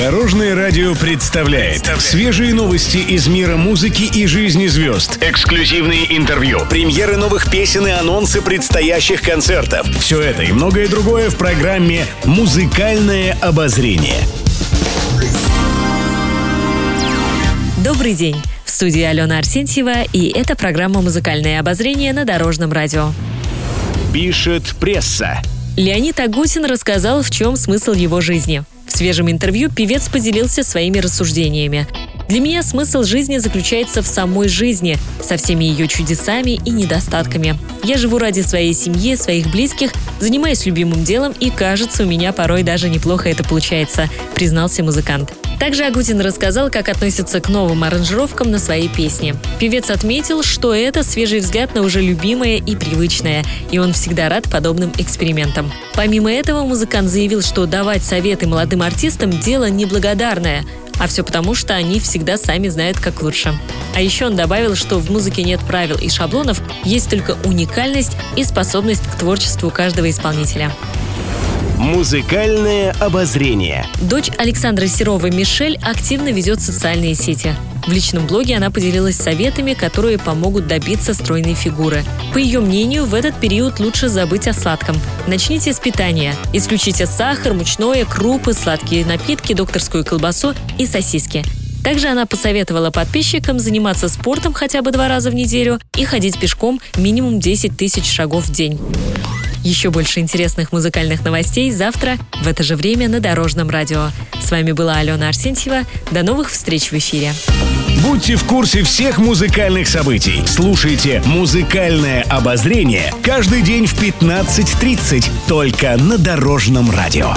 Дорожное радио представляет свежие новости из мира музыки и жизни звезд. Эксклюзивные интервью, премьеры новых песен и анонсы предстоящих концертов. Все это и многое другое в программе «Музыкальное обозрение». Добрый день! В студии Алена Арсентьева, и это программа «Музыкальное обозрение» на Дорожном радио. Пишет пресса. Леонид Агутин рассказал, в чем смысл его жизни. Свежем интервью певец поделился своими рассуждениями. Для меня смысл жизни заключается в самой жизни, со всеми ее чудесами и недостатками. Я живу ради своей семьи, своих близких, занимаюсь любимым делом и, кажется, у меня порой даже неплохо это получается, признался музыкант. Также Агутин рассказал, как относится к новым аранжировкам на своей песни. Певец отметил, что это свежий взгляд на уже любимое и привычное, и он всегда рад подобным экспериментам. Помимо этого, музыкант заявил, что давать советы молодым артистам – дело неблагодарное, а все потому, что они всегда сами знают, как лучше. А еще он добавил, что в музыке нет правил и шаблонов, есть только уникальность и способность к творчеству каждого исполнителя. Музыкальное обозрение. Дочь Александра Серова Мишель активно ведет социальные сети. В личном блоге она поделилась советами, которые помогут добиться стройной фигуры. По ее мнению, в этот период лучше забыть о сладком. Начните с питания. Исключите сахар, мучное, крупы, сладкие напитки, докторскую колбасу и сосиски. Также она посоветовала подписчикам заниматься спортом хотя бы два раза в неделю и ходить пешком минимум 10 тысяч шагов в день. Еще больше интересных музыкальных новостей завтра в это же время на Дорожном радио. С вами была Алена Арсентьева. До новых встреч в эфире. Будьте в курсе всех музыкальных событий. Слушайте «Музыкальное обозрение» каждый день в 15.30 только на Дорожном радио.